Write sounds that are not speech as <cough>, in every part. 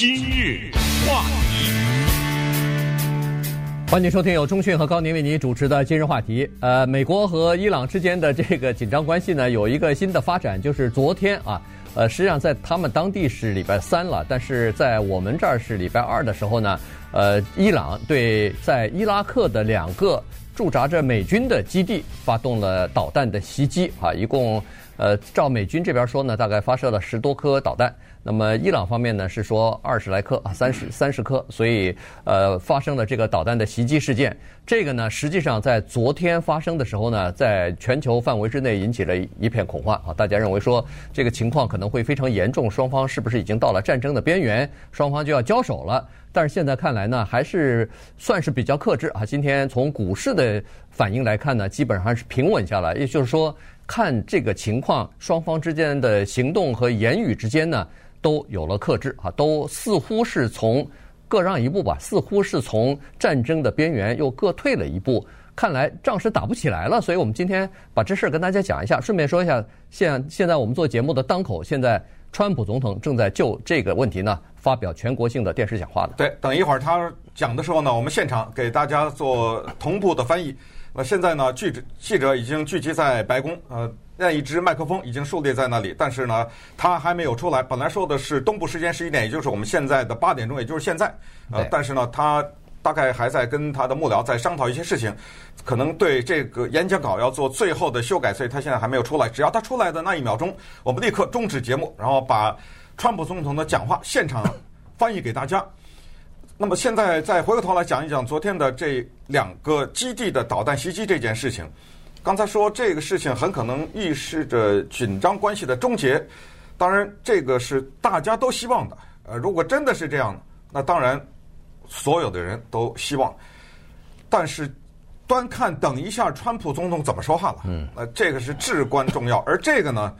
今日话题，欢迎收听由中讯和高宁为您主持的今日话题。呃，美国和伊朗之间的这个紧张关系呢，有一个新的发展，就是昨天啊，呃，实际上在他们当地是礼拜三了，但是在我们这儿是礼拜二的时候呢，呃，伊朗对在伊拉克的两个驻扎着美军的基地发动了导弹的袭击啊，一共呃，照美军这边说呢，大概发射了十多颗导弹。那么伊朗方面呢是说二十来颗啊，三十三十颗，所以呃发生了这个导弹的袭击事件。这个呢实际上在昨天发生的时候呢，在全球范围之内引起了一片恐慌啊，大家认为说这个情况可能会非常严重，双方是不是已经到了战争的边缘，双方就要交手了？但是现在看来呢，还是算是比较克制啊。今天从股市的反应来看呢，基本上是平稳下来，也就是说看这个情况，双方之间的行动和言语之间呢。都有了克制啊，都似乎是从各让一步吧，似乎是从战争的边缘又各退了一步。看来仗是打不起来了，所以我们今天把这事儿跟大家讲一下。顺便说一下，现现在我们做节目的当口，现在川普总统正在就这个问题呢发表全国性的电视讲话的。对，等一会儿他讲的时候呢，我们现场给大家做同步的翻译。那现在呢，记者记者已经聚集在白宫，呃。那一只麦克风已经竖立在那里，但是呢，他还没有出来。本来说的是东部时间十一点，也就是我们现在的八点钟，也就是现在。呃，但是呢，他大概还在跟他的幕僚在商讨一些事情，可能对这个演讲稿要做最后的修改，所以他现在还没有出来。只要他出来的那一秒钟，我们立刻终止节目，然后把川普总统的讲话现场翻译给大家。那么现在再回过头来讲一讲昨天的这两个基地的导弹袭击这件事情。刚才说这个事情很可能预示着紧张关系的终结，当然这个是大家都希望的。呃，如果真的是这样，那当然所有的人都希望。但是端看等一下川普总统怎么说话了。嗯，呃，这个是至关重要。而这个呢，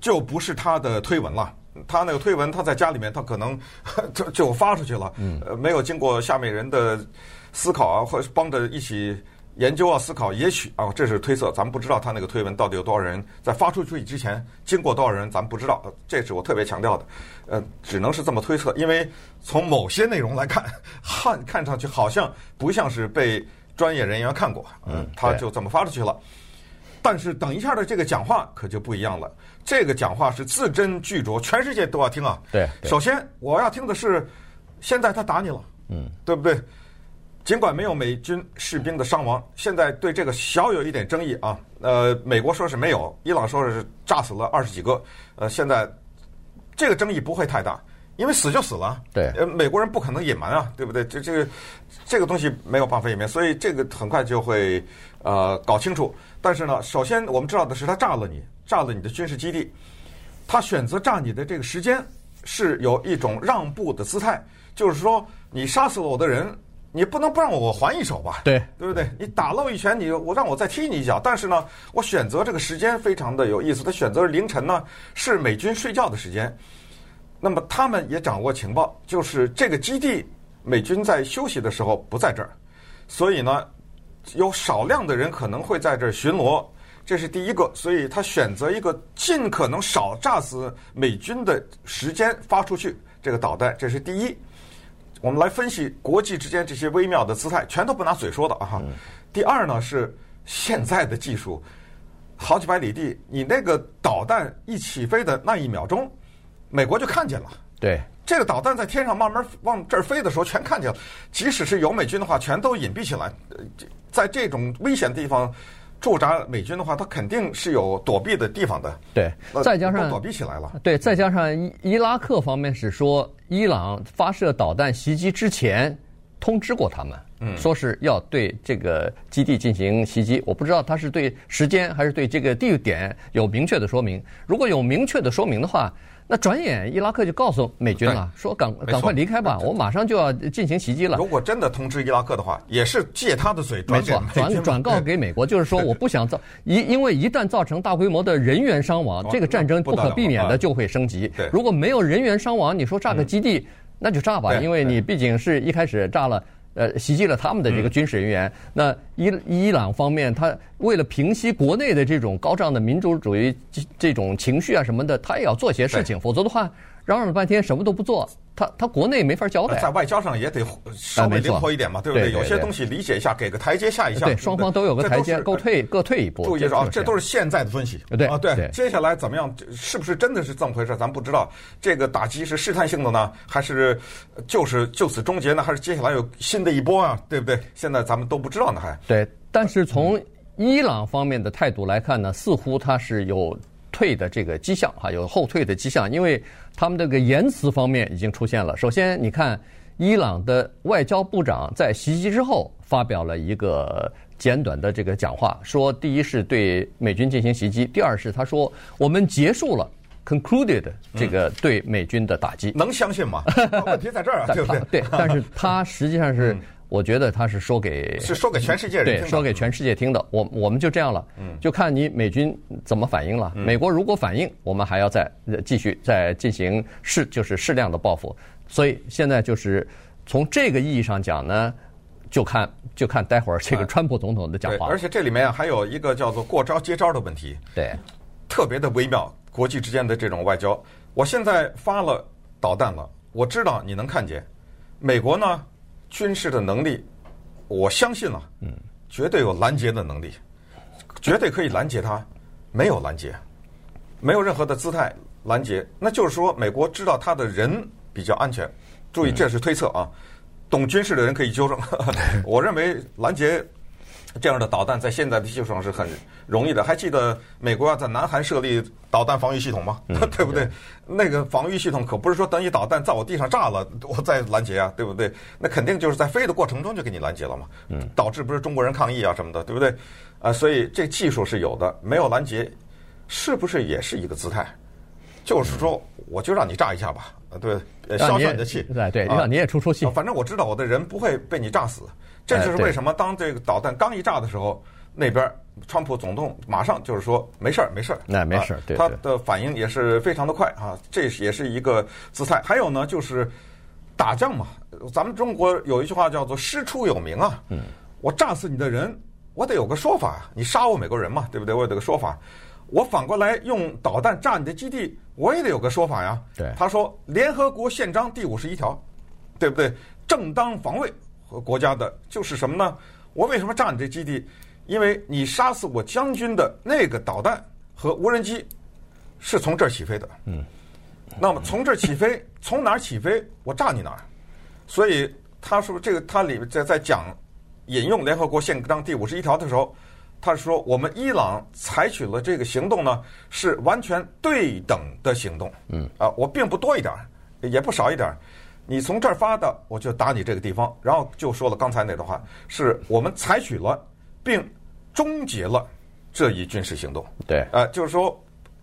就不是他的推文了。他那个推文，他在家里面，他可能 <laughs> 就就发出去了。嗯，呃，没有经过下面人的思考啊，或者帮着一起。研究啊，思考，也许啊，这是推测，咱们不知道他那个推文到底有多少人在发出去之前经过多少人，咱们不知道，这是我特别强调的，呃，只能是这么推测，因为从某些内容来看，看看上去好像不像是被专业人员看过，嗯，他就这么发出去了。但是等一下的这个讲话可就不一样了，这个讲话是字斟句酌，全世界都要听啊。对，首先我要听的是，现在他打你了，嗯，对不对？尽管没有美军士兵的伤亡，现在对这个小有一点争议啊。呃，美国说是没有，伊朗说是炸死了二十几个。呃，现在这个争议不会太大，因为死就死了。对，呃，美国人不可能隐瞒啊，对不对？这这个这个东西没有办法隐瞒，所以这个很快就会呃搞清楚。但是呢，首先我们知道的是，他炸了你，炸了你的军事基地。他选择炸你的这个时间是有一种让步的姿态，就是说你杀死了我的人。你不能不让我还一手吧？对，对不对？你打了我一拳，你我让我再踢你一脚。但是呢，我选择这个时间非常的有意思。他选择凌晨呢，是美军睡觉的时间。那么他们也掌握情报，就是这个基地美军在休息的时候不在这儿，所以呢，有少量的人可能会在这儿巡逻。这是第一个，所以他选择一个尽可能少炸死美军的时间发出去这个导弹。这是第一。我们来分析国际之间这些微妙的姿态，全都不拿嘴说的啊！第二呢是现在的技术，好几百里地，你那个导弹一起飞的那一秒钟，美国就看见了。对，这个导弹在天上慢慢往这儿飞的时候，全看见了。即使是有美军的话，全都隐蔽起来，在这种危险的地方。驻扎美军的话，他肯定是有躲避的地方的。对，再加上躲避起来了。对，再加上伊伊拉克方面是说，伊朗发射导弹袭击之前通知过他们，嗯，说是要对这个基地进行袭击。我不知道他是对时间还是对这个地点有明确的说明。如果有明确的说明的话。那转眼伊拉克就告诉美军了，说赶赶快离开吧，我马上就要进行袭击了。如果真的通知伊拉克的话，也是借他的嘴转没错，转转告给美国，就是说我不想造一，因为一旦造成大规模的人员伤亡，这个战争不可避免的就会升级。如果没有人员伤亡，你说炸个基地，那就炸吧，因为你毕竟是一开始炸了。呃，袭击了他们的这个军事人员。嗯、那伊伊朗方面，他为了平息国内的这种高涨的民族主义这种情绪啊什么的，他也要做些事情。否则的话，嚷嚷了半天什么都不做，他他国内没法交代。在外交上也得稍微灵活一点嘛，对不对？有些东西理解一下，给个台阶下一下。对，双方都有个台阶，各退各退一步。注意啊，这都是现在的分析。对啊，对，接下来怎么样？是不是真的是这么回事？咱不知道。这个打击是试探性的呢，还是就是就此终结呢？还是接下来有新的一波啊？对不对？现在咱们都不知道呢，还。对，但是从伊朗方面的态度来看呢，似乎他是有退的这个迹象哈，有后退的迹象，因为他们这个言辞方面已经出现了。首先，你看伊朗的外交部长在袭击之后发表了一个简短的这个讲话，说第一是对美军进行袭击，第二是他说我们结束了 concluded 这个对美军的打击。能相信吗？<laughs> 问题在这儿啊，对不对？对，但是他实际上是。我觉得他是说给是说给全世界人听的，对，说给全世界听的。我我们就这样了，嗯，就看你美军怎么反应了。美国如果反应，我们还要再继续再进行适就是适量的报复。所以现在就是从这个意义上讲呢，就看就看待会儿这个川普总统的讲话。而且这里面还有一个叫做过招接招的问题，对，特别的微妙。国际之间的这种外交，我现在发了导弹了，我知道你能看见，美国呢？军事的能力，我相信了，嗯，绝对有拦截的能力，绝对可以拦截他，没有拦截，没有任何的姿态拦截，那就是说美国知道他的人比较安全。注意，这是推测啊，懂军事的人可以纠正。<laughs> <laughs> 我认为拦截。这样的导弹在现在的技术上是很容易的。还记得美国要在南韩设立导弹防御系统吗？嗯、<laughs> 对不对？那个防御系统可不是说等你导弹在我地上炸了，我再拦截啊，对不对？那肯定就是在飞的过程中就给你拦截了嘛。嗯。导致不是中国人抗议啊什么的，对不对？啊，所以这技术是有的，没有拦截，是不是也是一个姿态？就是说，我就让你炸一下吧，对，消消你的气。对对，让你也出出气。反正我知道我的人不会被你炸死。这就是为什么当这个导弹刚一炸的时候，那边川普总统马上就是说没事儿，没事儿，那没事儿，对，他的反应也是非常的快啊，这也是一个姿态。还有呢，就是打仗嘛，咱们中国有一句话叫做“师出有名”啊，嗯，我炸死你的人，我得有个说法，你杀我美国人嘛，对不对？我有个说法，我反过来用导弹炸你的基地，我也得有个说法呀。对，他说联合国宪章第五十一条，对不对？正当防卫和。国家的就是什么呢？我为什么炸你这基地？因为你杀死我将军的那个导弹和无人机是从这儿起飞的。嗯，那么从这儿起飞，从哪儿起飞，我炸你哪儿。所以他说这个，他里面在在讲引用联合国宪章第五十一条的时候，他说我们伊朗采取了这个行动呢，是完全对等的行动。嗯，啊，我并不多一点儿，也不少一点儿。你从这儿发的，我就打你这个地方，然后就说了刚才那段话，是我们采取了并终结了这一军事行动。对，呃，就是说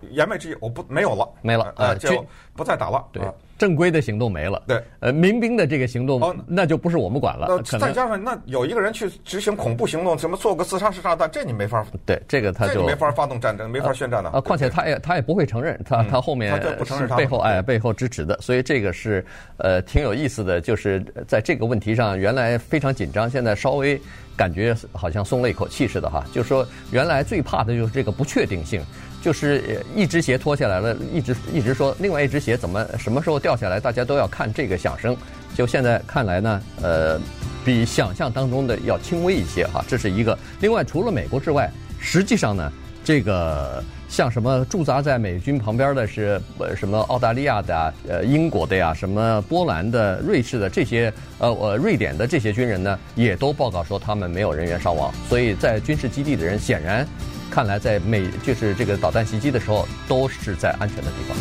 言外之意，我不没有了，没了，呃，就不再打了。对。正规的行动没了，对，呃，民兵的这个行动，那就不是我们管了。呃，再加上那有一个人去执行恐怖行动，什么做个自杀式炸弹，这你没法。对，这个他就没法发动战争，没法宣战的。啊，况且他也他也不会承认，他他后面是背后哎背后支持的，所以这个是呃挺有意思的，就是在这个问题上原来非常紧张，现在稍微感觉好像松了一口气似的哈。就是说原来最怕的就是这个不确定性。就是一只鞋脱下来了，一直一直说另外一只鞋怎么什么时候掉下来，大家都要看这个响声。就现在看来呢，呃，比想象当中的要轻微一些哈，这是一个。另外，除了美国之外，实际上呢，这个像什么驻扎在美军旁边的是呃什么澳大利亚的、呃英国的呀，什么波兰的、瑞士的这些呃呃瑞典的这些军人呢，也都报告说他们没有人员伤亡。所以在军事基地的人显然。看来，在美就是这个导弹袭击的时候，都是在安全的地方。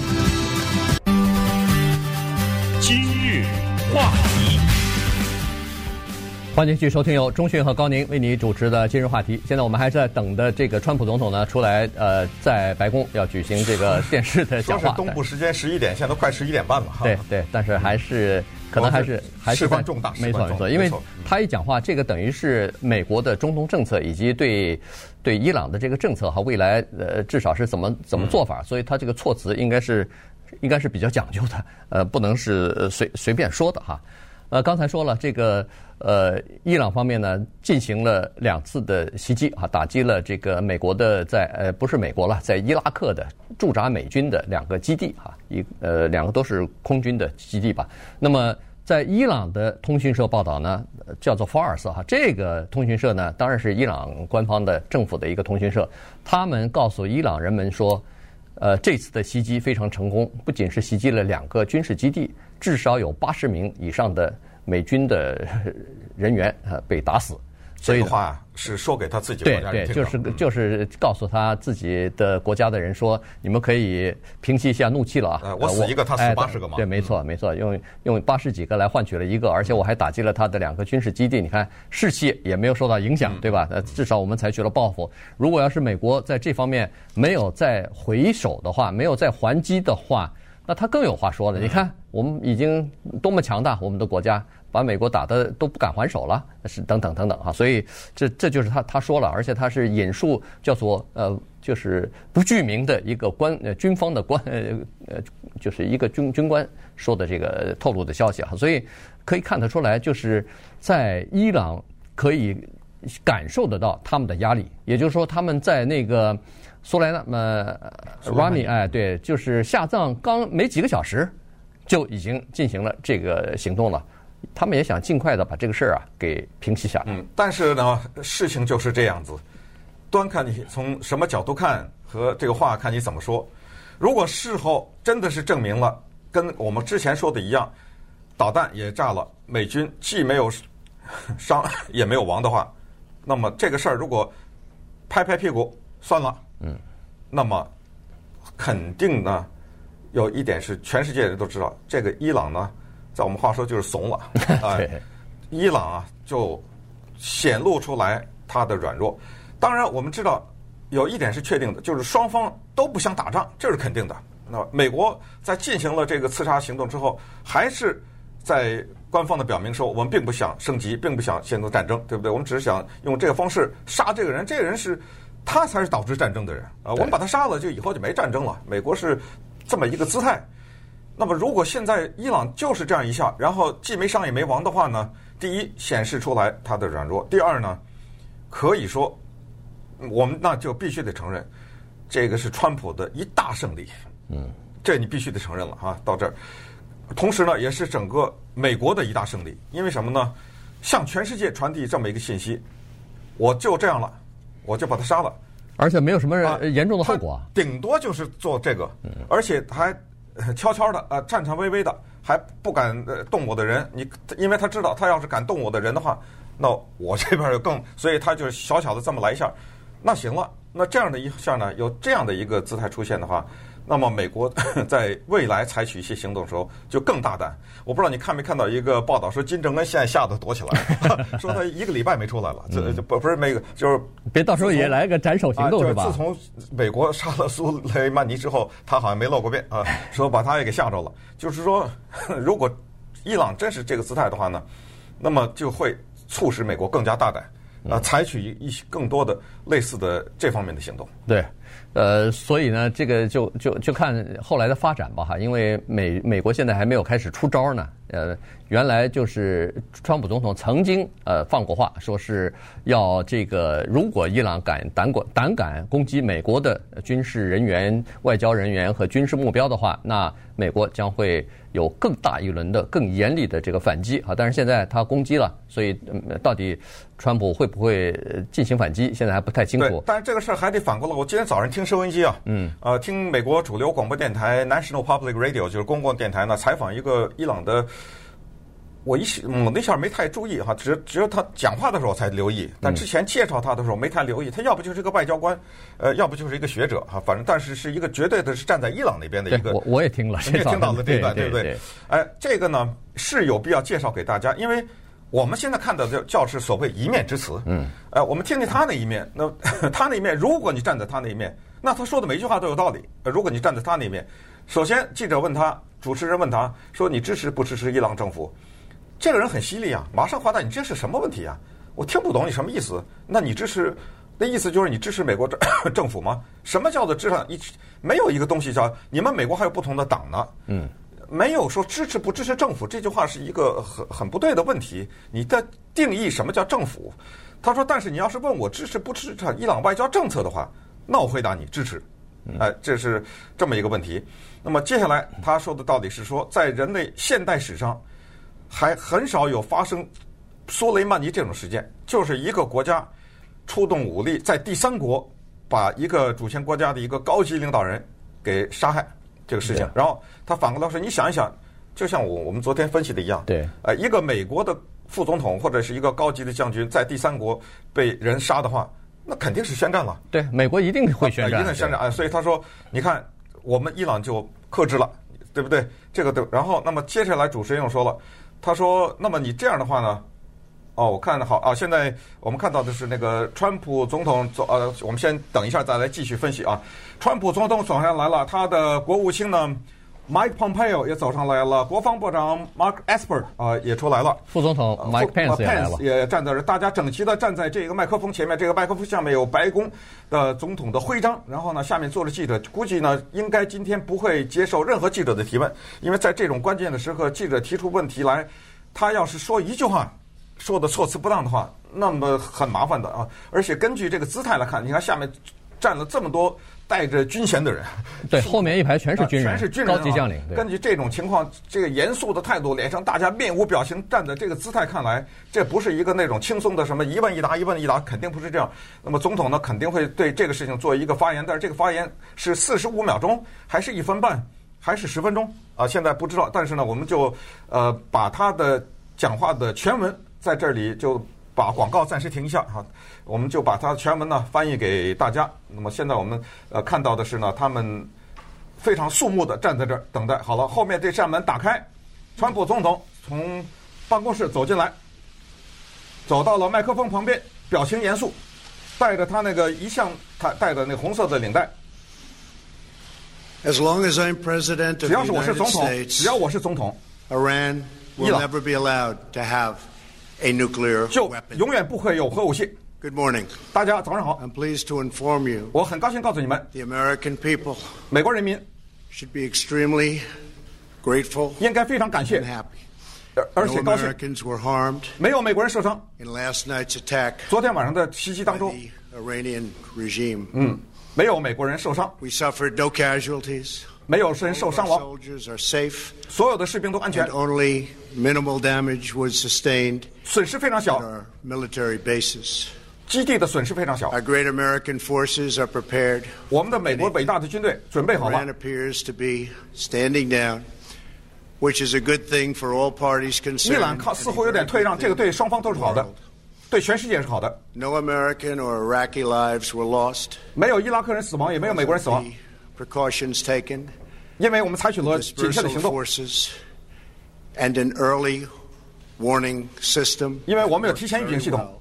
今日话题，欢迎继续收听由中讯和高宁为你主持的今日话题。现在我们还在等的这个川普总统呢出来，呃，在白宫要举行这个 <laughs> 电视的讲话。说是东部时间十一点，现在都快十一点半了哈。对对，但是还是。可能还是还是事关重大，没错没错，因为他一讲话，这个等于是美国的中东政策以及对对伊朗的这个政策和未来呃至少是怎么怎么做法，所以他这个措辞应该是应该是比较讲究的，呃，不能是随随便说的哈。呃，刚才说了这个，呃，伊朗方面呢进行了两次的袭击啊，打击了这个美国的在呃不是美国了，在伊拉克的驻扎美军的两个基地啊，一呃两个都是空军的基地吧。那么在伊朗的通讯社报道呢，叫做 Fars 哈，这个通讯社呢当然是伊朗官方的政府的一个通讯社，他们告诉伊朗人们说，呃，这次的袭击非常成功，不仅是袭击了两个军事基地。至少有八十名以上的美军的人员呃被打死，所以话是说给他自己国家就是就是告诉他自己的国家的人说，你们可以平息一下怒气了啊！我死一个，他死八十个嘛。对，没错没错，用用八十几个来换取了一个，而且我还打击了他的两个军事基地。你看士气也没有受到影响，对吧？呃，至少我们采取了报复。如果要是美国在这方面没有再回首的话，没有再还击的话。那他更有话说了，你看我们已经多么强大，我们的国家把美国打的都不敢还手了，是等等等等啊，所以这这就是他他说了，而且他是引述叫做呃就是不具名的一个官呃军方的官呃呃就是一个军军官说的这个透露的消息啊，所以可以看得出来，就是在伊朗可以感受得到他们的压力，也就是说他们在那个。苏莱那么拉米哎，对，就是下葬刚没几个小时，就已经进行了这个行动了。他们也想尽快的把这个事儿啊给平息下来。嗯，但是呢，事情就是这样子，端看你从什么角度看和这个话看你怎么说。如果事后真的是证明了跟我们之前说的一样，导弹也炸了，美军既没有伤也没有亡的话，那么这个事儿如果拍拍屁股算了。嗯，那么肯定呢，有一点是全世界人都知道，这个伊朗呢，在我们话说就是怂了 <laughs> 啊。伊朗啊，就显露出来它的软弱。当然，我们知道有一点是确定的，就是双方都不想打仗，这是肯定的。那美国在进行了这个刺杀行动之后，还是在官方的表明说，我们并不想升级，并不想陷入战争，对不对？我们只是想用这个方式杀这个人，这个人是。他才是导致战争的人啊！我们把他杀了，就以后就没战争了。美国是这么一个姿态。那么，如果现在伊朗就是这样一下，然后既没伤也没亡的话呢？第一，显示出来他的软弱；第二呢，可以说我们那就必须得承认，这个是川普的一大胜利。嗯，这你必须得承认了啊！到这儿，同时呢，也是整个美国的一大胜利。因为什么呢？向全世界传递这么一个信息，我就这样了。我就把他杀了，而且没有什么严重的后果，顶多就是做这个，而且还 <laughs> 悄悄的呃颤颤巍巍的，还不敢动我的人。你因为他知道，他要是敢动我的人的话，那我这边就更，所以他就小小的这么来一下，那行了，那这样的一下呢，有这样的一个姿态出现的话。那么美国 <laughs> 在未来采取一些行动的时候就更大胆。我不知道你看没看到一个报道说金正恩现在吓得躲起来了，<laughs> 说他一个礼拜没出来了。这不不是那个，就是别到时候也来个斩首行动是吧？自从美国杀了苏雷曼尼之后，他好像没露过面啊，<laughs> 说把他也给吓着了。就是说，如果伊朗真是这个姿态的话呢，那么就会促使美国更加大胆啊，采取一些更多的类似的这方面的行动。对。呃，所以呢，这个就就就看后来的发展吧，哈，因为美美国现在还没有开始出招呢，呃。原来就是川普总统曾经呃放过话，说是要这个，如果伊朗敢胆敢胆敢攻击美国的军事人员、外交人员和军事目标的话，那美国将会有更大一轮的、更严厉的这个反击啊。但是现在他攻击了，所以到底川普会不会进行反击，现在还不太清楚。对，但是这个事儿还得反过来。我今天早上听收音机啊，嗯，呃，听美国主流广播电台 National Public Radio 就是公共电台呢，采访一个伊朗的。我一时我那下没太注意哈，只只有他讲话的时候才留意，但之前介绍他的时候没太留意。他要不就是一个外交官，呃，要不就是一个学者哈，反正但是是一个绝对的是站在伊朗那边的一个。我我也听了，你也听到了这段，对不对？哎，这个呢是有必要介绍给大家，因为我们现在看到的教是所谓一面之词。嗯。哎，我们听听他那一面，那 <laughs> 他那一面，如果你站在他那一面，那他说的每一句话都有道理。如果你站在他那一面，首先记者问他，主持人问他说：“你支持不支持伊朗政府？”这个人很犀利啊，马上回答，你这是什么问题啊？我听不懂你什么意思？那你支持，那意思就是你支持美国政 <coughs> 政府吗？什么叫做支持？一没有一个东西叫你们美国还有不同的党呢？嗯，没有说支持不支持政府，这句话是一个很很不对的问题。你的定义什么叫政府？他说，但是你要是问我支持不支持伊朗外交政策的话，那我回答你支持。哎，这是这么一个问题。那么接下来他说的到底是说，在人类现代史上，还很少有发生苏雷曼尼这种事件，就是一个国家出动武力在第三国把一个主权国家的一个高级领导人给杀害这个事情。然后他反过来说，你想一想，就像我我们昨天分析的一样，对，呃，一个美国的副总统或者是一个高级的将军在第三国被人杀的话，那肯定是宣战了。对，美国一定会宣战，一定宣战啊！所以他说，你看我们伊朗就克制了，对不对？这个对。然后，那么接下来主持人又说了。他说：“那么你这样的话呢？哦，我看好啊。现在我们看到的是那个川普总统走，呃，我们先等一下再来继续分析啊。川普总统走上来了，他的国务卿呢，Mike Pompeo 也走上来了，国防部长 Mark Esper 啊也出来了，副总统 Mike Pence 也来了，也站在这，大家整齐的站在这个麦克风前面，这个麦克风下面有白宫的总统的徽章，然后呢，下面坐着记者，估计呢应该今天不会接受任何记者的提问，因为在这种关键的时刻，记者提出问题来。”他要是说一句话，说的措辞不当的话，那么很麻烦的啊！而且根据这个姿态来看，你看下面站了这么多带着军衔的人，对，后面一排全是军人，全是军人，高级将领。根据这种情况，这个严肃的态度，脸上大家面无表情，站在这个姿态看来，这不是一个那种轻松的什么一问一答，一问一答，肯定不是这样。那么总统呢，肯定会对这个事情做一个发言，但是这个发言是四十五秒钟，还是一分半？还是十分钟啊？现在不知道，但是呢，我们就呃把他的讲话的全文在这里就把广告暂时停一下哈，我们就把它全文呢翻译给大家。那么现在我们呃看到的是呢，他们非常肃穆的站在这儿等待。好了，后面这扇门打开，川普总统从办公室走进来，走到了麦克风旁边，表情严肃，带着他那个一向他带的那红色的领带。As long as I'm president of the United States, 只要我是总统，Iran will never be allowed to have a nuclear weapon. 就永远不会有核武器。Good morning，大家早上好。I'm pleased to inform you，我很高兴告诉你们，the American people，美国人民 should be extremely grateful，应该非常感谢，而且高兴。No Americans were harmed，没有美国人受伤。In last night's attack，昨天晚上的袭击当中，Iranian regime，嗯。没有美国人受伤。We suffered no casualties. 没有人受伤亡。Soldiers are safe. 所有的士兵都安全。And only minimal damage was sustained. 损失非常小。At our military bases. 基地的损失非常小。Our great American forces are prepared. 我们的美国伟大的军队准备好了。Iran appears to be standing down, which is a good thing for all parties concerned. 伊朗靠似乎有点退让，这个对双方都是好的。对全世界是好的。No American or Iraqi lives were lost. 没有伊拉克人死亡，也没有美国人死亡。Precautions taken. 因为我们采取了谨慎的行动。And an early warning system. 因为我们有提前预警系统，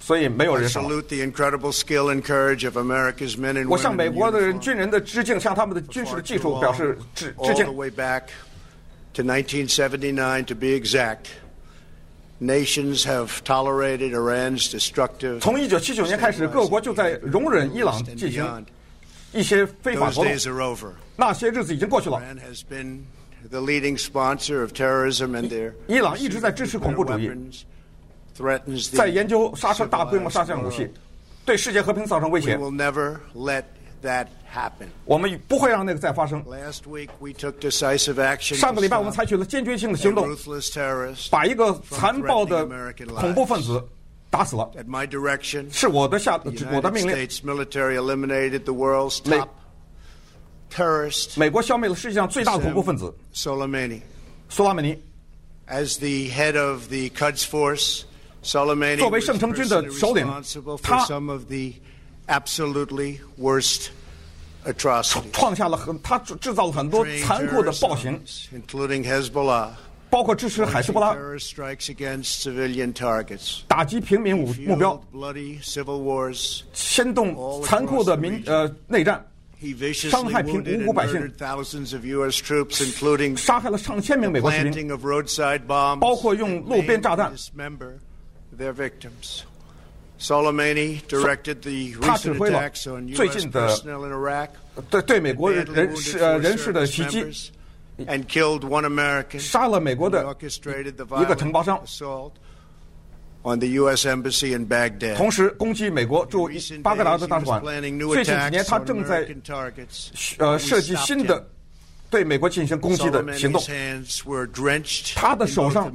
所以没有人死亡。I salute the incredible skill and courage of America's men and women. 我向美国的人军人的致敬，向他们的军事的技术表示致致敬。All the way back to 1979, to be exact. Nations have tolerated Iran's destructive. 从一九七九年开始，各国就在容忍伊朗进行一些非法活动。 那些日子已经过去了。<laughs> 伊朗一直在支持恐怖主义，在研究、杀出大规模杀伤武器，对世界和平造成威胁。我们不会让那个再发生。上个礼拜我们采取了坚决性的行动，把一个残暴的恐怖分子打死了。是我的下我的命令。Terrorist. 美国消灭了世界上最大的恐怖分子 Soleimani. 苏拉美尼。As the head of the Quds Force, Soleimani 作为圣城军的首领，他 some of the absolutely worst atrocities. 创下了很，他制造了很多残酷的暴行 including Hezbollah. 包括支持海斯布拉.打击平民目目标.牵动残酷的民呃内战伤害平 wounded 无辜 and 百姓 murdered，thousands of U.S. troops, including 杀害了上千名美国士兵，planting of roadside bombs. 包括用路边炸弹。Dismember their victims. Soleimani directed the 他指 recent 挥了 attacks on 最 U.S. 近的 personnel in Iraq. 对对美国人 Badly 人 wounded 是呃 former 人士的 service 袭击 members，and killed one American. 杀了美国的 orchestrated the 一个承包商 violent，assault on the U.S. Embassy in 同时攻击美国驻巴格达的大使馆。最近几年，他正在呃设计新的对美国进行攻击的行动。他的手上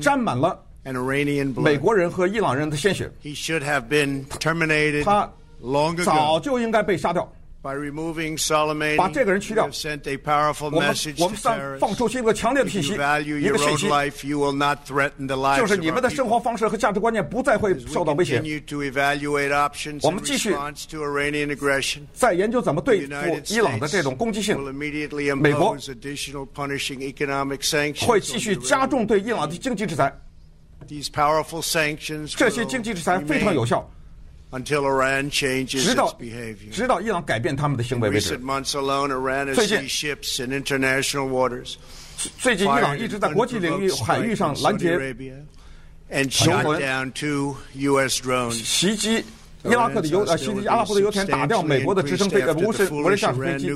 沾满了美国人和伊朗人的鲜血。他早就应该被杀掉。把这个人去掉。我们我们三放出去一个强烈的信息一个信息。就是你们的生活方式和价值观念不再会受到威胁。我们继续在研究怎么对付伊朗的这种攻击性。美国会继续加重对伊朗的经济制裁。这些经济制裁非常有效。until Iran changes 直到 its behavior. 直到伊朗改变他们的行为 In 为止 recent。months alone, Iran has 最近 seized ships in international waters, 最近伊朗 fired 一直在国际领域 unprovoked 海域 strike 上 on 拦 Saudi 截 Arabia and 雄 shot 浑 down two U.S. drones. 袭击伊拉克的油呃袭击阿拉伯的油田，打掉美国的直升飞呃 After 无 the 人无人 foolish 驾驶飞 Iran 机。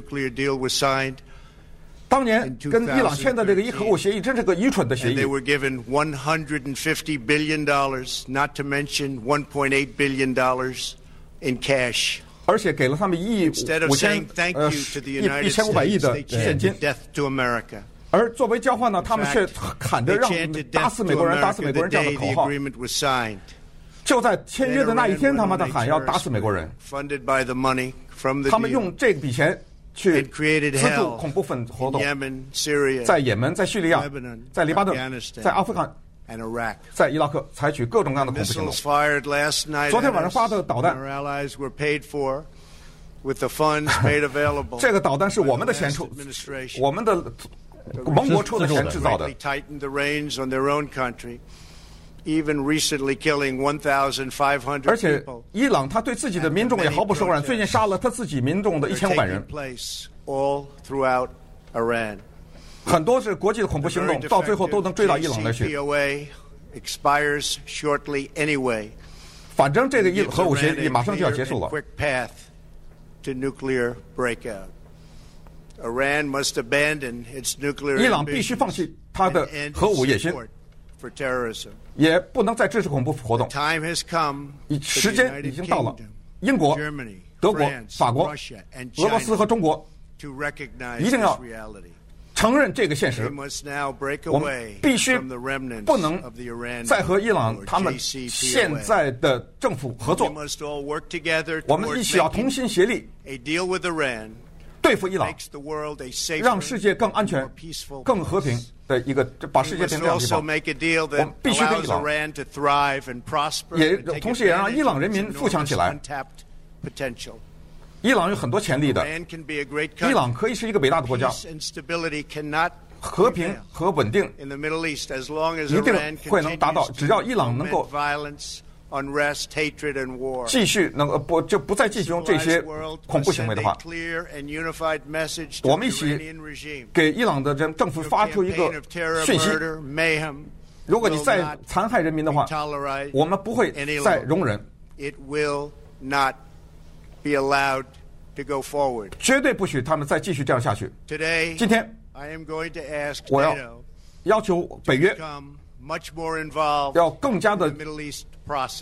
当年跟伊朗签的这个伊核武协议，真是个愚蠢的协 and they。were given 150 billion dollars, not to mention 1.8 billion dollars in cash. 而且给了他们一亿五千呃一一千五百亿的现金.而作为交换呢，他们却喊着让打死美国人、打死美国人这样的口号。就在签约的那一天，他妈的喊要打死美国人。他们用这笔钱去 and created 资助 hell 恐怖分子活 in 动， Yemen, Syria, 在也门、在叙利亚 Lebanon、在黎巴嫩、 Afghanistan 在阿富汗、 and Iraq. 在伊拉克采取各种各样的恐怖行动 Missiles。fired last night 昨天 at 晚上 us 发的导弹 and our allies were paid for with the funds made available 这个导弹是我们的 by 钱 the 出 last，administration. 我们的盟国出的钱制造的 Even recently killing 1,500而且 people. 伊朗他对自己的民众也毫不手软，最近杀了他自己民众的一千五百人 all throughout Iran. 很多是国际的恐怖行动，到最后都能追到伊朗那去。Expires shortly anyway. 反正这个伊核武协议马上就要结束了。quick path to nuclear breakout. Iran must abandon its nuclear 伊朗必须放弃他的核武野心也不能再支持恐怖活动。时间已经到了。英国德国法国俄罗斯和中国一定要承认这个现实。我们必须不能再和伊朗他们现在的政府合作。我们一起要同心协力。对付伊朗让世界更安全更和平的一个把世界变成这样的地方。我们必须跟伊朗。也同时也让伊朗人民富强起来。伊朗有很多潜力的。伊朗可以是一个伟大的国家。和平和稳定。一定会能达到只要伊朗能够继续那个不就不再进行这些恐怖行为的话，我们一起给伊朗的政政府发出一个讯息：如果你再残害人民的话，我们不会再容忍，绝对不许他们再继续这样下去。今天，我要要求北约要更加的。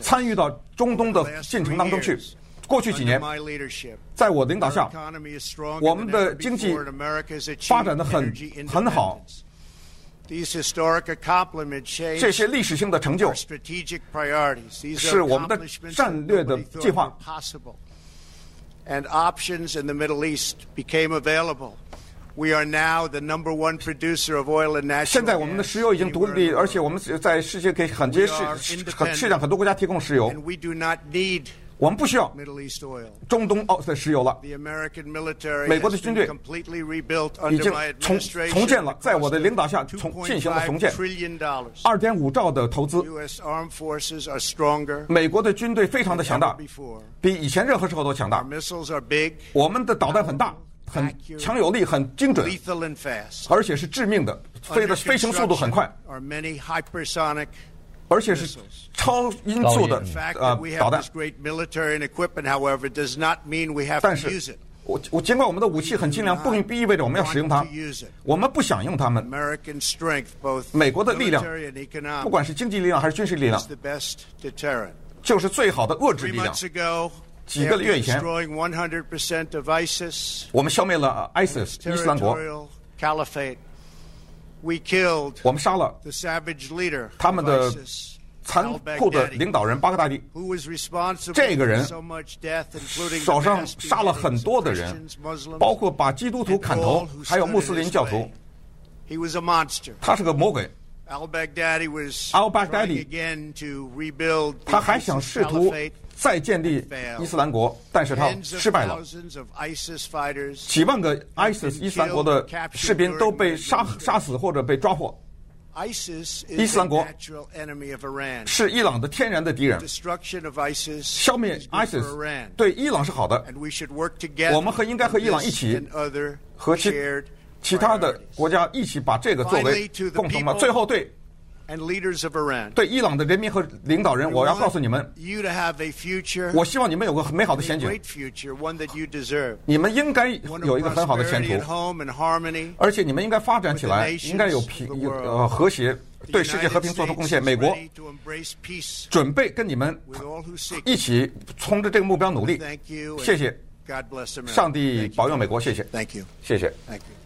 参与到中东的进程当中去。过去几年，在我领导下，我们的经济发展的很很好。这些历史性的成就是我们的战略的计划。And options in the Middle East became available. We are now the number one producer of oil and natural 现在我们的石油已经独立而且.我们在世界给很接 We are 世 independent. 很世界上很多国家提供石油，And we do not need 我们不需要 Middle East oil. 中东澳的石油了，The American military 美国的军队 completely rebuilt 已 under 经重重建了在我的领导下重进行了重2.5建.二点五兆的投资美国的军队非常的强大.比以前任何时候都强大。我们的导弹很大，很强有力、很精准，而且是致命的，飞的飞行速度很快，而且是超音速的呃导弹。但是，我我尽管我们的武器很精良，不意味着我们要使用它，我们不想用它们。美国的力量，不管是经济力量还是军事力量，就是最好的遏制力量。几个月以前，我们消灭了 ISIS 伊斯兰国。我们杀了他们的残酷的领导人巴格达迪。这个人手上杀了很多的人，包括把基督徒砍头，还有穆斯林教徒。他是个魔鬼。al-Baghdadi，他还想试图再建立伊斯兰国，但是他失败了。几万个 ISIS 伊斯兰国的士兵都被杀杀死或者被抓获。伊斯兰国是伊朗的天然的敌人。消灭 ISIS 对伊朗是好的。我们和应该和伊朗一起和其其他的国家一起把这个作为共同的。最后对。对伊朗的人民和领导人，我要告诉你们，我希望你们有个很美好的前景。你们应该有一个很好的前途，而且你们应该发展起来，应该有平和谐，对世界和平做出贡献。美国准备跟你们一起冲着这个目标努力。谢谢，上帝保佑美国。谢谢，谢谢。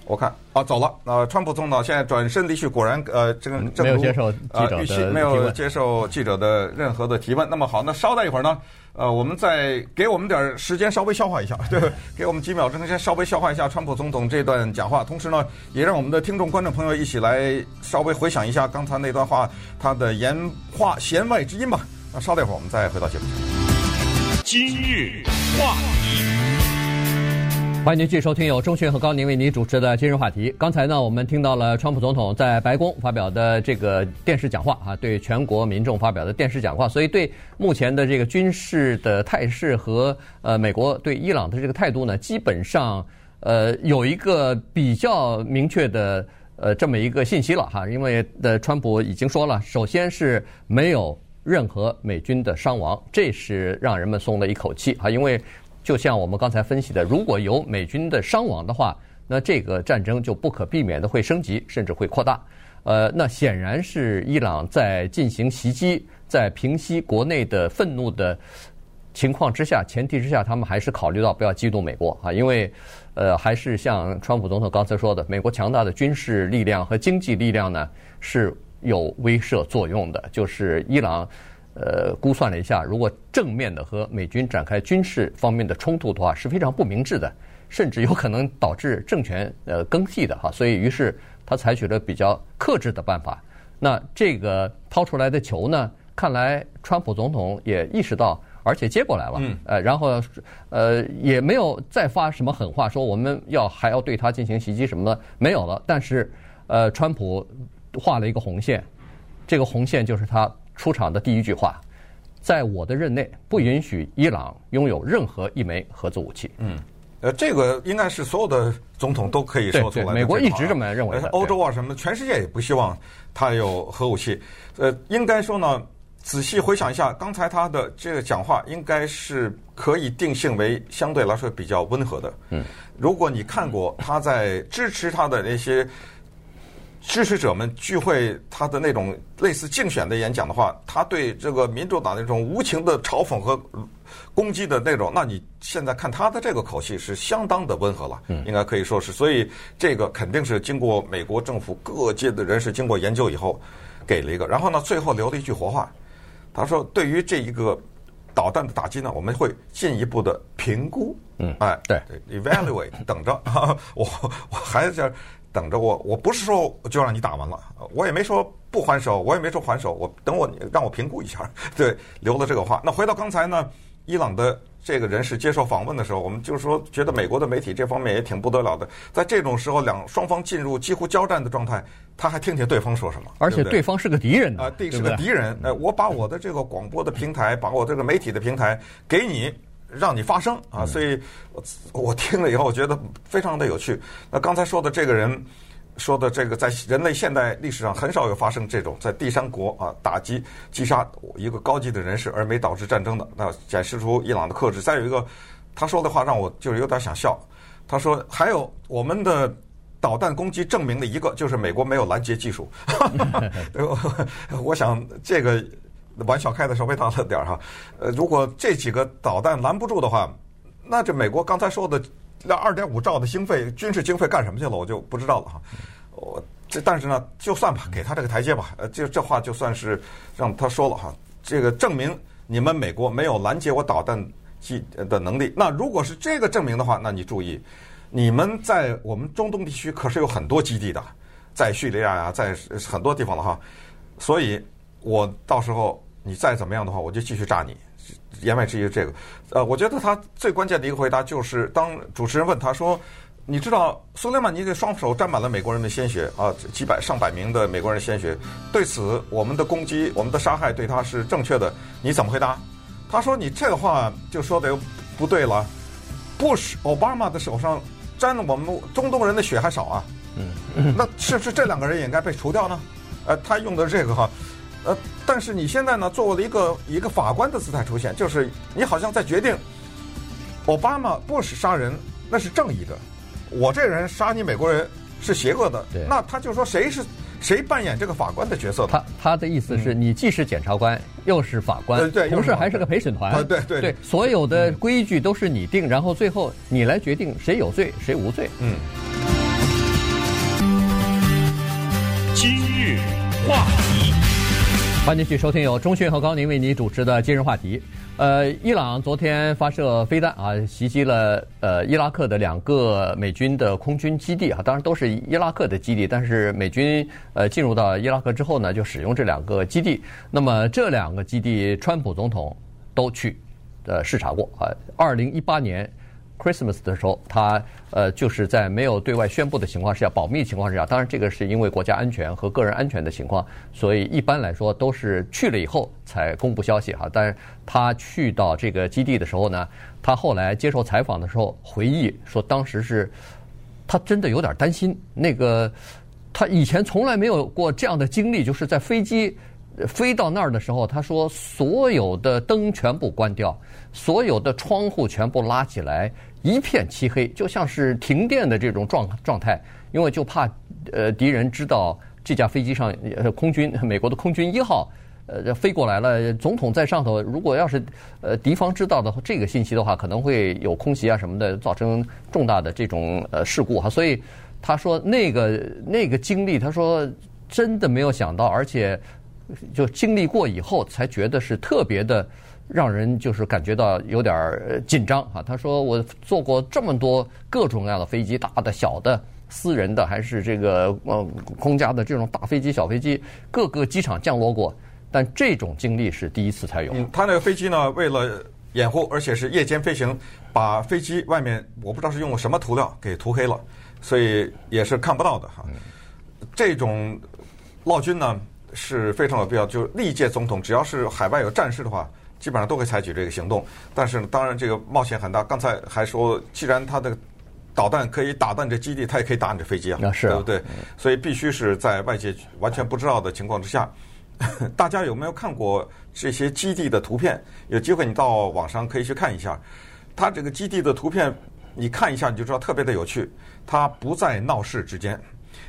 我看啊，走了。呃，川普总统现在转身离去，果然呃，这个正如呃预期没有接受记者的任何的提问。那么好，那稍待一会儿呢，呃，我们再给我们点时间稍微消化一下，<laughs> 对，给我们几秒钟先稍微消化一下川普总统这段讲话。同时呢，也让我们的听众观众朋友一起来稍微回想一下刚才那段话他的言话弦外之音吧。那稍待一会儿，我们再回到节目。今日话题。欢迎您继续收听由钟讯和高宁为您主持的今日话题。刚才呢，我们听到了川普总统在白宫发表的这个电视讲话啊，对全国民众发表的电视讲话。所以，对目前的这个军事的态势和呃美国对伊朗的这个态度呢，基本上呃有一个比较明确的呃这么一个信息了哈。因为的川普已经说了，首先是没有任何美军的伤亡，这是让人们松了一口气啊，因为。就像我们刚才分析的，如果有美军的伤亡的话，那这个战争就不可避免的会升级，甚至会扩大。呃，那显然是伊朗在进行袭击，在平息国内的愤怒的情况之下，前提之下，他们还是考虑到不要激怒美国啊，因为呃，还是像川普总统刚才说的，美国强大的军事力量和经济力量呢是有威慑作用的，就是伊朗。呃，估算了一下，如果正面的和美军展开军事方面的冲突的话，是非常不明智的，甚至有可能导致政权呃更替的哈。所以，于是他采取了比较克制的办法。那这个抛出来的球呢，看来川普总统也意识到，而且接过来了。嗯。呃，然后呃也没有再发什么狠话，说我们要还要对他进行袭击什么的，没有了。但是呃，川普画了一个红线，这个红线就是他。出场的第一句话，在我的任内不允许伊朗拥有任何一枚核子武器。嗯，呃，这个应该是所有的总统都可以说出来的。美国一直这么认为。欧洲啊什么的，全世界也不希望他有核武器。呃，应该说呢，仔细回想一下，刚才他的这个讲话，应该是可以定性为相对来说比较温和的。嗯，如果你看过他在支持他的那些。支持者们聚会，他的那种类似竞选的演讲的话，他对这个民主党那种无情的嘲讽和攻击的那种，那你现在看他的这个口气是相当的温和了，应该可以说是。所以这个肯定是经过美国政府各界的人士经过研究以后给了一个。然后呢，最后留了一句活话，他说：“对于这一个导弹的打击呢，我们会进一步的评估。”嗯，哎，对，evaluate，<laughs> 等着，<laughs> 我我还在。等着我，我不是说就让你打完了，我也没说不还手，我也没说还手，我等我让我评估一下，对，留了这个话。那回到刚才呢，伊朗的这个人士接受访问的时候，我们就是说觉得美国的媒体这方面也挺不得了的，在这种时候两双方进入几乎交战的状态，他还听听对方说什么，而且对方是个敌人啊，对，是个敌人，呃，我把我的这个广播的平台，把我这个媒体的平台给你。让你发声啊！所以，我我听了以后，我觉得非常的有趣。那刚才说的这个人说的这个，在人类现代历史上很少有发生这种在第三国啊打击击杀一个高级的人士而没导致战争的，那显示出伊朗的克制。再有一个，他说的话让我就是有点想笑。他说还有我们的导弹攻击证明的一个就是美国没有拦截技术。<laughs> 我想这个玩笑开的稍微大了点儿哈。呃，如果这几个导弹拦不住的话，那这美国刚才说的那二点五兆的经费军事经费干什么去了？我就不知道了哈。我这但是呢，就算吧，给他这个台阶吧。呃，这这话就算是让他说了哈。这个证明你们美国没有拦截我导弹机的能力。那如果是这个证明的话，那你注意，你们在我们中东地区可是有很多基地的，在叙利亚呀，在很多地方了哈。所以，我到时候你再怎么样的话，我就继续炸你。言外之意是这个，呃，我觉得他最关键的一个回答就是，当主持人问他说。你知道苏莱曼尼的双手沾满了美国人的鲜血啊，几百上百名的美国人的鲜血。对此，我们的攻击、我们的杀害对他是正确的。你怎么回答？他说：“你这个话就说的又不对了。不是、奥巴马的手上沾了我们中东人的血还少啊。嗯，那是不是这两个人也应该被除掉呢？呃，他用的这个哈，呃，但是你现在呢，作为了一个一个法官的姿态出现，就是你好像在决定，奥巴马、不是杀人那是正义的。”我这人杀你美国人是邪恶的，对，那他就说谁是谁扮演这个法官的角色？他他的意思是你既是检察官，嗯、又是法官，对对，同时还是个陪审团，对对对，所有的规矩都是你定，嗯、然后最后你来决定谁有罪谁无罪。嗯。欢迎继续收听由中讯和高宁为你主持的今日话题。呃，伊朗昨天发射飞弹啊，袭击了呃伊拉克的两个美军的空军基地啊，当然都是伊拉克的基地，但是美军呃进入到伊拉克之后呢，就使用这两个基地。那么这两个基地，川普总统都去呃视察过啊。二零一八年。Christmas 的时候，他呃就是在没有对外宣布的情况下，保密情况之下，当然这个是因为国家安全和个人安全的情况，所以一般来说都是去了以后才公布消息哈。但是他去到这个基地的时候呢，他后来接受采访的时候回忆说，当时是他真的有点担心，那个他以前从来没有过这样的经历，就是在飞机飞到那儿的时候，他说所有的灯全部关掉，所有的窗户全部拉起来。一片漆黑，就像是停电的这种状状态，因为就怕呃敌人知道这架飞机上呃空军美国的空军一号呃飞过来了，总统在上头，如果要是呃敌方知道的这个信息的话，可能会有空袭啊什么的，造成重大的这种呃事故哈。所以他说那个那个经历，他说真的没有想到，而且就经历过以后才觉得是特别的。让人就是感觉到有点紧张啊！他说：“我坐过这么多各种各样的飞机，大的、小的、私人的，还是这个呃空家的这种大飞机、小飞机，各个机场降落过，但这种经历是第一次才有。嗯”他那个飞机呢，为了掩护，而且是夜间飞行，把飞机外面我不知道是用了什么涂料给涂黑了，所以也是看不到的哈。这种劳军呢是非常有必要，就历届总统只要是海外有战事的话。基本上都会采取这个行动，但是呢，当然这个冒险很大。刚才还说，既然它的导弹可以打到你的基地，它也可以打你的飞机啊，是啊，对不对？所以必须是在外界完全不知道的情况之下。大家有没有看过这些基地的图片？有机会你到网上可以去看一下。它这个基地的图片，你看一下你就知道特别的有趣。它不在闹市之间，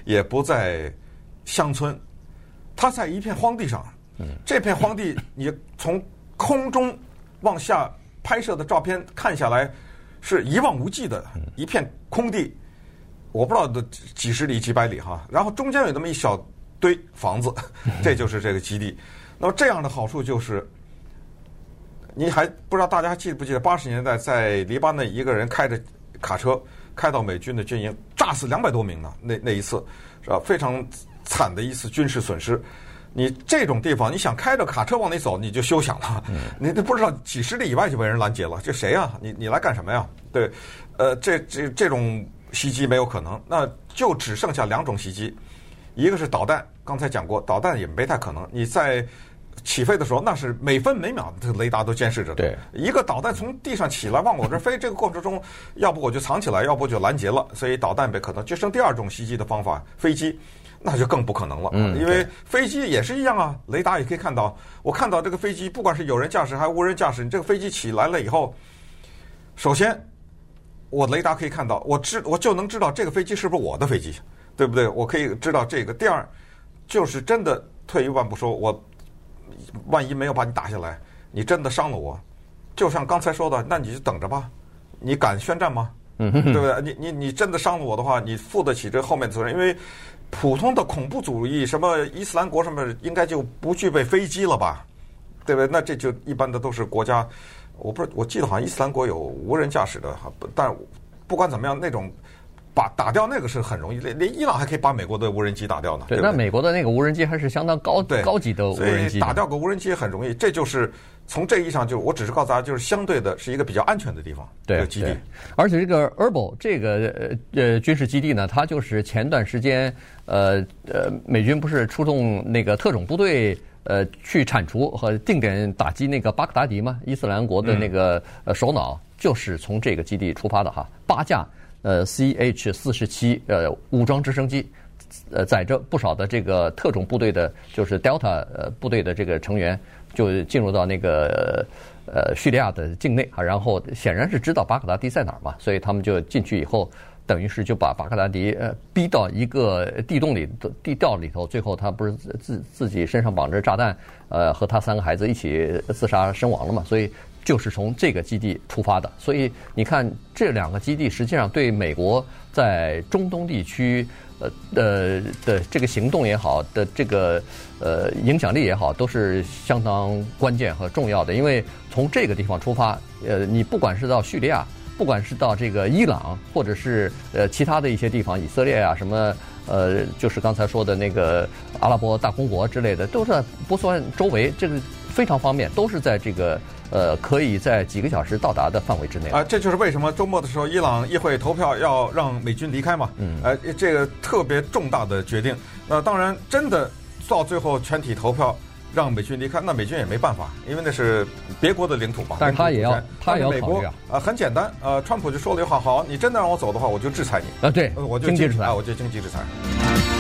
也不在乡村，它在一片荒地上。这片荒地，你从空中往下拍摄的照片看下来，是一望无际的一片空地，我不知道的几十里几百里哈。然后中间有那么一小堆房子，<laughs> 这就是这个基地。那么这样的好处就是，你还不知道大家记不记得八十年代在黎巴嫩一个人开着卡车开到美军的军营，炸死两百多名呢？那那一次是吧？非常惨的一次军事损失。你这种地方，你想开着卡车往里走，你就休想了。你都不知道几十里以外就被人拦截了，这谁呀？你你来干什么呀？对，呃，这这这种袭击没有可能，那就只剩下两种袭击，一个是导弹，刚才讲过，导弹也没太可能。你在起飞的时候，那是每分每秒的雷达都监视着的。对，一个导弹从地上起来往我这儿飞，这个过程中，要不我就藏起来，要不就拦截了，所以导弹被可能。就剩第二种袭击的方法，飞机。那就更不可能了，因为飞机也是一样啊，雷达也可以看到。我看到这个飞机，不管是有人驾驶还是无人驾驶，你这个飞机起来了以后，首先，我雷达可以看到，我知我就能知道这个飞机是不是我的飞机，对不对？我可以知道这个。第二，就是真的退一万步说，我万一没有把你打下来，你真的伤了我，就像刚才说的，那你就等着吧。你敢宣战吗？嗯，对不对？你你你真的伤了我的话，你负得起这后面的责任？因为普通的恐怖主义，什么伊斯兰国什么，应该就不具备飞机了吧？对不对？那这就一般的都是国家。我不是，我记得好像伊斯兰国有无人驾驶的哈，但不管怎么样，那种把打掉那个是很容易，连连伊朗还可以把美国的无人机打掉呢。对，对对那美国的那个无人机还是相当高对高级的无人机，打掉个无人机很容易。这就是从这意义上就，我只是告诉大家，就是相对的是一个比较安全的地方，对这个基地。而且这个 Erbil 这个呃军事基地呢，它就是前段时间呃呃美军不是出动那个特种部队。呃，去铲除和定点打击那个巴格达迪嘛，伊斯兰国的那个呃首脑，就是从这个基地出发的哈。八架呃 CH 四十七呃武装直升机，呃载着不少的这个特种部队的，就是 Delta 呃部队的这个成员，就进入到那个呃叙利亚的境内啊。然后显然是知道巴格达迪在哪儿嘛，所以他们就进去以后。等于是就把巴格达迪呃逼到一个地洞里地道里头，最后他不是自自己身上绑着炸弹，呃和他三个孩子一起自杀身亡了嘛？所以就是从这个基地出发的。所以你看这两个基地实际上对美国在中东地区呃的的这个行动也好，的这个呃影响力也好，都是相当关键和重要的。因为从这个地方出发，呃你不管是到叙利亚。不管是到这个伊朗，或者是呃其他的一些地方，以色列啊什么，呃，就是刚才说的那个阿拉伯大公国之类的，都是不算周围，这个非常方便，都是在这个呃可以在几个小时到达的范围之内。啊，这就是为什么周末的时候伊朗议会投票要让美军离开嘛。嗯。呃，这个特别重大的决定。那当然，真的到最后全体投票。让美军离开，那美军也没办法，因为那是别国的领土嘛。但是他也要，他也要美国啊，很简单，呃，川普就说了一句话，好，你真的让我走的话，我就制裁你。啊，对，我就经济制裁，我就经济制裁。